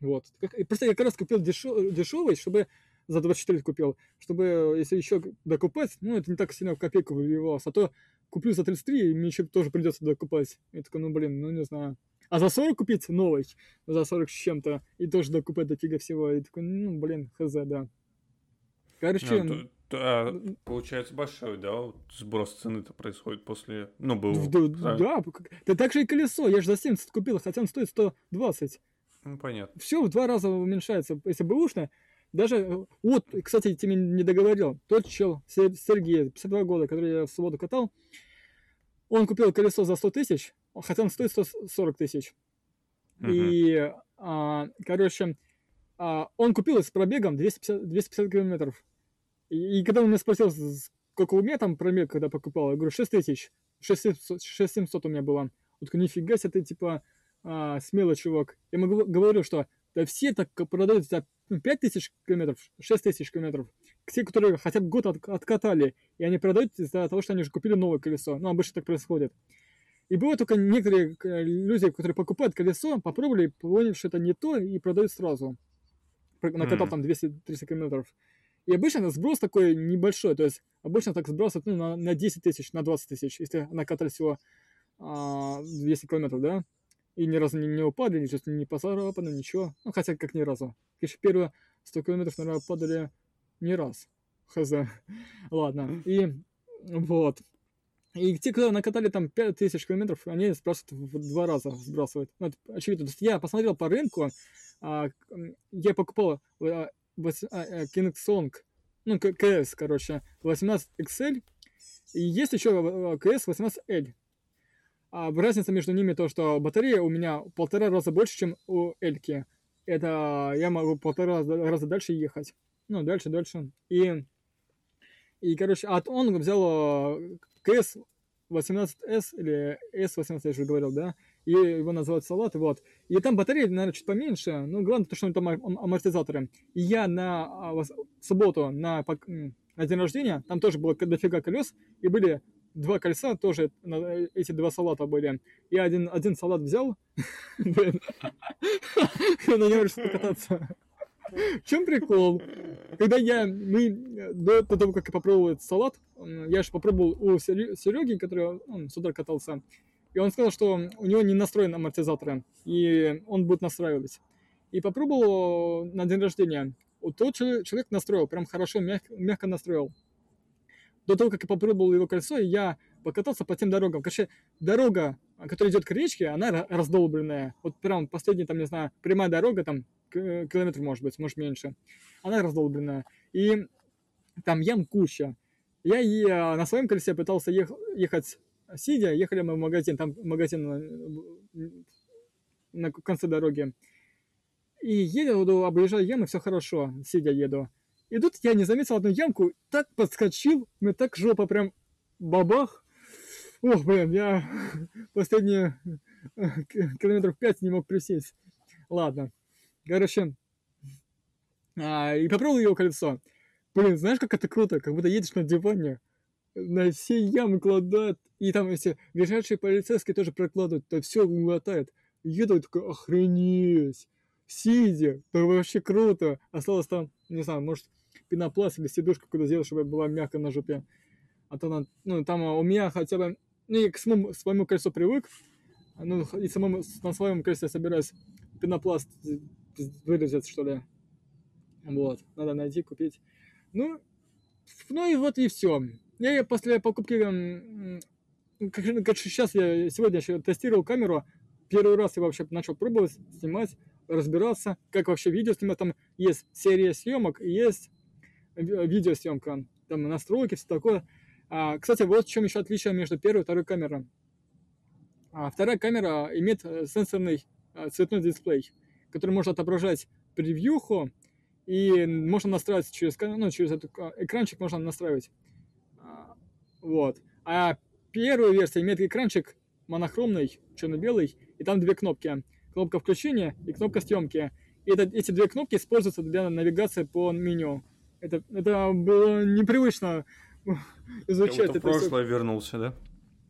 A: Вот. Просто я как раз купил дешев, дешевый, чтобы за 24 купил, чтобы если еще докупать, ну, это не так сильно в копейку выливалось, а то куплю за 33, и мне еще тоже придется докупать. Я такой, ну, блин, ну, не знаю. А за 40 купить новый, за 40 с чем-то, и тоже докупать дофига всего. И такой, ну, блин, хз, да. Короче,
B: А, то- то- а, получается большой, да, вот сброс цены-то происходит после, ну, был.
A: да, да, да так же и колесо, я же за 70 купил, хотя он стоит 120.
B: Ну, понятно.
A: Все в два раза уменьшается. Если бэушно, даже... э, Вот, кстати, тебе не договорил. Тот чел, Се- Сергей, 52 года, который я в субботу катал, он купил колесо за 100 тысяч, хотя он стоит 140 тысяч.
B: Мгм.
A: И, а, короче, а, он купил с пробегом 250, 250 километров. И, и когда он меня спросил, сколько у меня там пробег, когда покупал, я говорю, 6 тысяч. 6700, 6700 у меня было. Он такой, нифига себе, ты типа а, смелый чувак. Я ему гов- говорю, что да все так продают за 5 тысяч километров, 6 тысяч километров. Те, которые хотя бы год от- откатали, и они продают из-за того, что они уже купили новое колесо. Ну, обычно так происходит. И было только некоторые люди, которые покупают колесо, попробовали, поняли, что это не то, и продают сразу. Накатал
B: Мгм.
A: там 200-300 километров. И обычно сброс такой небольшой, то есть обычно так сбрасывают ну, на, на 10 тысяч, на 20 тысяч, если накатали всего а, 200 километров, да? И ни разу не, не упали, ничего не поцарапано, ничего. Ну, хотя как ни разу. Конечно, первые 100 километров, наверное, падали не раз. Хз. (laughs) Ладно. И вот. И те, кто накатали там 5000 километров, они сбрасывают в два раза, сбрасывают. Ну, это очевидно. То есть я посмотрел по рынку, а, я покупал вось- а, а, Kingsong, ну, КС, короче, 18 XL, и есть еще а, КС 18L. А разница между ними то, что батарея у меня полтора раза больше, чем у Эльки. Это я могу полтора раза, дальше ехать. Ну, дальше, дальше. И, и короче, а он взял э, КС 18S или S18, я же говорил, да? И его называют салат, вот. И там батарея, наверное, чуть поменьше. Ну, главное, то, что там ам- амортизаторы. И я на а, субботу, на, на день рождения, там тоже было дофига колес, и были два колеса, тоже эти два салата были. Я один, один салат взял, (laughs) блин, (laughs) на нем решил покататься. В чем прикол? Когда я, мы, до, того, как я попробовал этот салат, я же попробовал у Сереги, который он с утра катался, и он сказал, что у него не настроен амортизаторы, и он будет настраивать. И попробовал на день рождения. Вот тот чело- человек настроил, прям хорошо, мягко, мягко настроил. До того, как я попробовал его колесо, я покатался по тем дорогам. Короче, дорога, которая идет к речке, она ра- раздолбленная. Вот прям последняя, там, не знаю, прямая дорога, там, километр, может быть, может, меньше. Она раздолбленная. И там ям куча. Я и, а, на своем колесе пытался ех- ехать сидя, ехали мы в магазин, там магазин э, на конце дороги. И еду, объезжаю ямы, все хорошо, сидя еду. И тут я не заметил одну ямку, так подскочил, мне так жопа прям бабах. Ох, блин, я (laughs) последние э, километров пять не мог присесть. Ладно. Короче, а, и попробовал его колесо. Блин, знаешь, как это круто? Как будто едешь на диване, на все ямы кладут, и там эти ближайшие полицейские тоже прокладывают, то все глотает. Еду и такой, охренеть, сидя, да вообще круто. Осталось там, не знаю, может, пенопласт или сидушку куда сделать, чтобы была мягко на жопе. А то, на- ну, там а, у меня хотя бы, ну, я к своему, своему колесу привык, ну, и самому, на своем колесе собираюсь пенопласт вырезать, что ли. Вот, надо найти, купить. Ну, ну и вот и все. Я после покупки, как, как сейчас я сегодня еще тестировал камеру, первый раз я вообще начал пробовать снимать, разбираться, как вообще видео снимать. Там есть серия съемок есть видеосъемка, там настройки, все такое. А, кстати, вот в чем еще отличие между первой и второй камерой. А, вторая камера имеет э, сенсорный э, цветной дисплей, который может отображать превьюху, и можно настраивать через, ну, через этот а, экранчик можно настраивать. А, Вот. А первая версия имеет экранчик монохромный, черно-белый, и там две кнопки. Кнопка включения и кнопка съемки. И это- эти две кнопки используются для навигации по меню. Это, это было непривычно (laughs)
B: Как
A: изучать
B: будто в прошлое вернулся, да?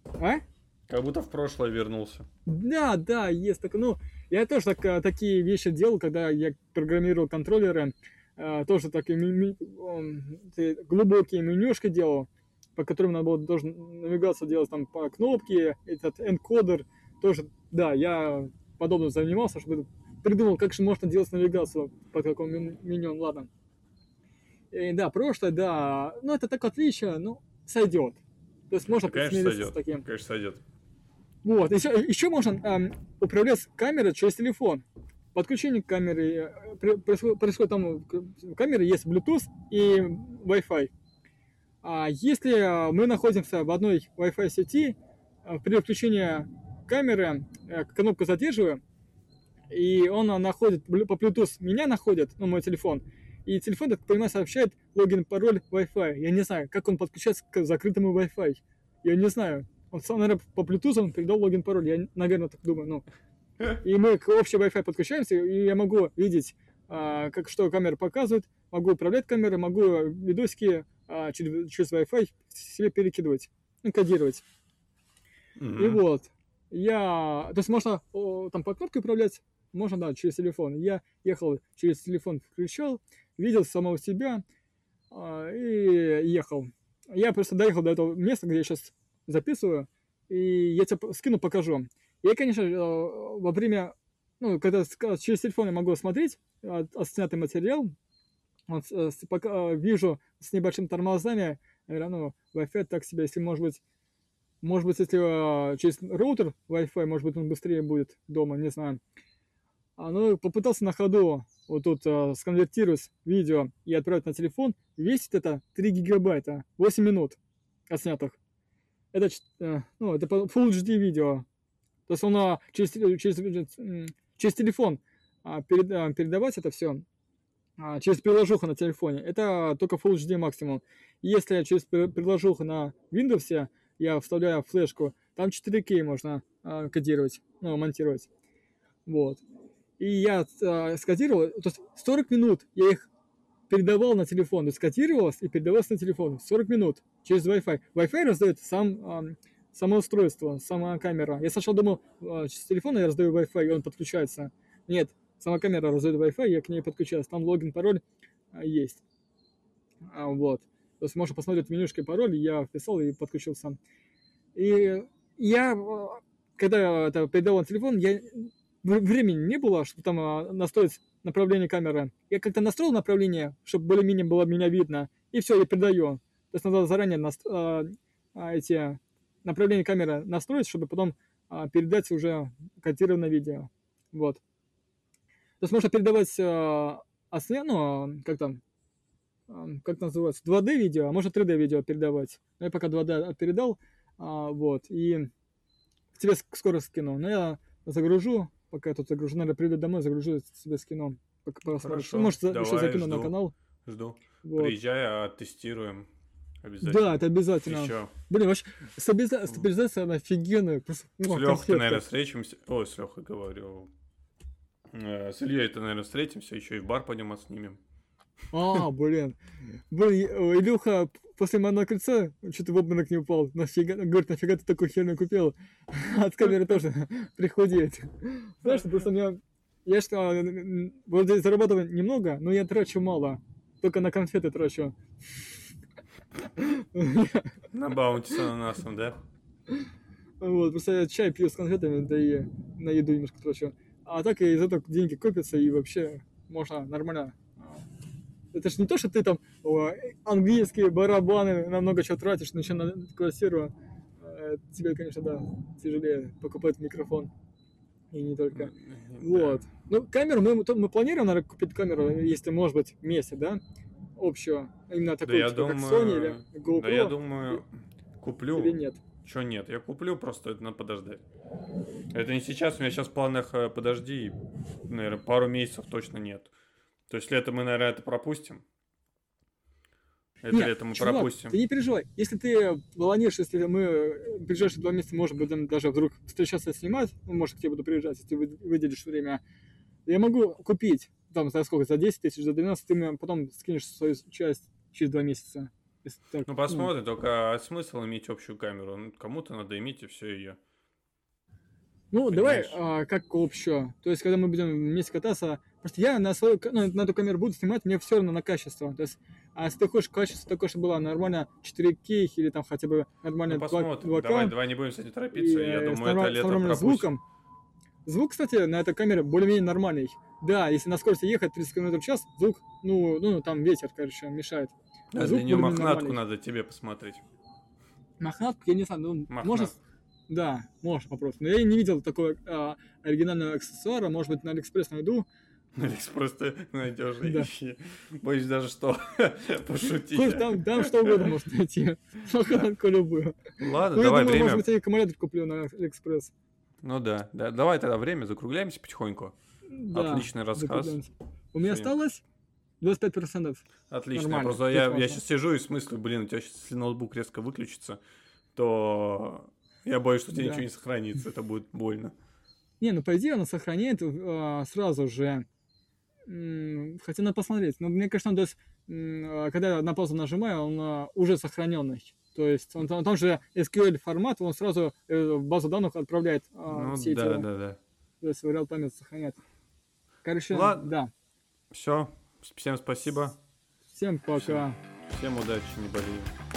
A: А?
B: Как будто в прошлое вернулся.
A: Да, да, есть так. Ну, я тоже так, а, такие вещи делал, когда я программировал контроллеры. а, тоже такие ми- ми- глубокие менюшки делал, по которым надо было должен навигацию делать там по кнопке, этот энкодер тоже, да, я подобным занимался, чтобы придумал, как же можно делать навигацию по какому меню, ладно. И, да, прошлое, да, ну это так отличие, ну, сойдет. То есть можно
B: Конечно, сойдет. с таким. Конечно, сойдет.
A: Вот, еще, еще можно эм, управлять камерой через телефон. Подключение к камере, э, происходит, происходит там, в камере есть Bluetooth и Wi-Fi. А если э, мы находимся в одной Wi-Fi сети, э, при включении камеры кнопку задерживаю, и он находит по Bluetooth меня находит, ну, мой телефон, и телефон, так понимаю, сообщает логин, пароль Wi-Fi. Я не знаю, как он подключается к закрытому Wi-Fi. Я не знаю. Он сам, наверное, по Bluetooth он передал логин, пароль. Я, наверное, так думаю. Ну. И мы к общей Wi-Fi подключаемся, и я могу видеть, а, как что камера показывает, могу управлять камерой, могу видосики а, через, через Wi-Fi себе перекидывать, ну, кодировать. Mm-hmm. И вот. Я... То есть можно о, там по кнопке управлять, можно, да, через телефон. Я ехал через телефон, включал, видел самого себя а, и ехал. Я просто доехал до этого места, где я сейчас записываю, и я тебе скину, покажу. Я, конечно, э, во время, ну, когда через телефон я могу смотреть отснятый материал, вот, э, пока вижу с небольшим тормозами, наверное, ну, Wi-Fi так себе, если, может быть, может быть, если э, через роутер Wi-Fi, может быть, он быстрее будет дома, не знаю. А, ну, попытался на ходу вот тут э, сконвертировать видео и отправить на телефон. Весит это 3 гигабайта, 8 минут отснятых. Это, э, ну, это Full HD видео. То есть он э, через, через, через телефон э, перед, э, передавать это все э, через приложуху на телефоне. Это только Full HD максимум. Если через приложуху на Windows я вставляю флешку, там 4К можно э, кодировать, ну, монтировать. Вот. И я э, скодировал, то есть 40 минут я их передавал на телефон, то есть скодировалось и передавалось на телефон 40 минут через Wi-Fi. Wi-Fi раздает сам, э, само устройство, сама камера. Я сначала думал, э, через телефон я раздаю Wi-Fi, и он подключается. Нет, сама камера раздает Wi-Fi, я к ней подключаюсь. Там логин, пароль э, есть. А, вот. То есть можно посмотреть менюшки пароль, я вписал и подключил сам. И я, когда это передавал на телефон, я времени не было, чтобы там а, настроить направление камеры. Я как-то настроил направление, чтобы более-менее было меня видно, и все, я передаю. То есть надо заранее настро... А, а, эти направления камеры настроить, чтобы потом передать уже кодированное видео. Вот. То есть можно передавать а, основ... ну, как там, как называется, 2D видео, а можно 3D видео передавать. Но я пока 2D передал, вот, и тебе скоро скину. Но я загружу, пока я тут загружу, наверное, приду домой, загружу себе с кино.
B: Хорошо,
A: ну, Может, давай, еще закину жду, на канал.
B: Жду. Вот. Приезжай, а тестируем.
A: Обязательно. Да, это обязательно. Еще. Блин, вообще, стабилизация, стабилизация она офигенная. Просто,
B: с Лехой, наверное, встретимся. Ой, с Лехой говорю. Э, с Ильей-то, наверное, встретимся, еще и в бар пойдем отснимем.
A: А, блин. Блин, Илюха после моего кольца что-то в обморок не упал. Нафига, говорит, нафига ты такую херню купил? (laughs) От камеры тоже (laughs) приходит. Знаешь, просто у меня... Я что, вроде зарабатываю немного, но я трачу мало. Только на конфеты трачу.
B: На баунти с ананасом, да?
A: Вот, просто я чай пью с конфетами, да и на еду немножко трачу. А так и из этого деньги копятся, и вообще можно нормально это же не то, что ты там о, английские барабаны, на много чего тратишь, но еще на квартиру. Э, тебе, конечно, да, тяжелее покупать микрофон. И не только. Вот. Ну, камеру мы, мы планируем, наверное, купить камеру, если, может быть, вместе, да? Общую. Именно такую, да, типа, думаю... как Sony или GoPro.
B: Да, я думаю, куплю.
A: Или нет?
B: Че нет? Я куплю, просто это надо подождать. Это не сейчас, у меня сейчас в планах э, подожди, наверное, пару месяцев точно нет. То есть лето мы, наверное, это пропустим. Это Нет, лето мы чувак, пропустим.
A: Ты не переживай. Если ты планируешь, если мы в ближайшие два месяца, может быть, даже вдруг встречаться снимать, ну, может, к тебе буду приезжать, если ты выделишь время, я могу купить, там, за сколько, за 10 тысяч, за 12, ты мне потом скинешь свою часть через два месяца.
B: Так, ну, посмотрим, ну. только а смысл иметь общую камеру? Ну, кому-то надо иметь и все ее.
A: Ну, Понимаешь? давай а, как общую. То есть, когда мы будем вместе кататься, просто я на свою, ну, на эту камеру буду снимать, мне все равно на качество. То есть, а если ты хочешь качество такое, чтобы было нормально 4К или там хотя бы нормально ну, 2, 2К.
B: Давай, давай не будем с этим торопиться. И, Я думаю, это лето пропустим. звуком.
A: Звук, кстати, на этой камере более-менее нормальный. Да, если на скорости ехать 30 км в час, звук, ну, ну там ветер, короче, мешает.
B: А
A: Звук
B: для нее мохнатку
A: нормальный.
B: надо тебе посмотреть.
A: Мохнатку, я не знаю, ну,
B: Мохнат.
A: можно... с- Да, можно попробовать. Но я не видел такого а, оригинального аксессуара. Может быть, на Алиэкспресс найду.
B: На Алиэкспресс ты найдешь и
A: Да.
B: ищи. Боюсь даже что (laughs) пошутить.
A: Слушай, там, там что угодно можно найти. Мохнатку любую.
B: Ладно,
A: Ну, я
B: давай
A: думаю,
B: время.
A: может быть, я и аккумулятор куплю на Алиэкспресс.
B: Ну да, да. Давай тогда время, закругляемся потихоньку.
A: Да,
B: Отличный рассказ.
A: У меня
B: Сегодня.
A: осталось 25%.
B: Отлично.
A: Нормально,
B: Просто я, я сейчас сижу и в смысле, блин, у тебя сейчас, если ноутбук резко выключится, то я боюсь, что у тебя
A: Да.
B: ничего не сохранится. Это будет больно.
A: Не, ну по идее она сохраняет а, сразу же. Хотя надо посмотреть. Но мне кажется, он то есть, а, когда я на паузу нажимаю, он а, уже сохраненный. То есть он, там там же SQL формат, он сразу э, в базу данных отправляет а,
B: ну
A: все
B: да,
A: эти,
B: да, да.
A: то есть в память сохраняет. Короче,
B: Ладно.
A: да.
B: Все. Всем спасибо.
A: Всем пока.
B: Всем удачи, не болеем.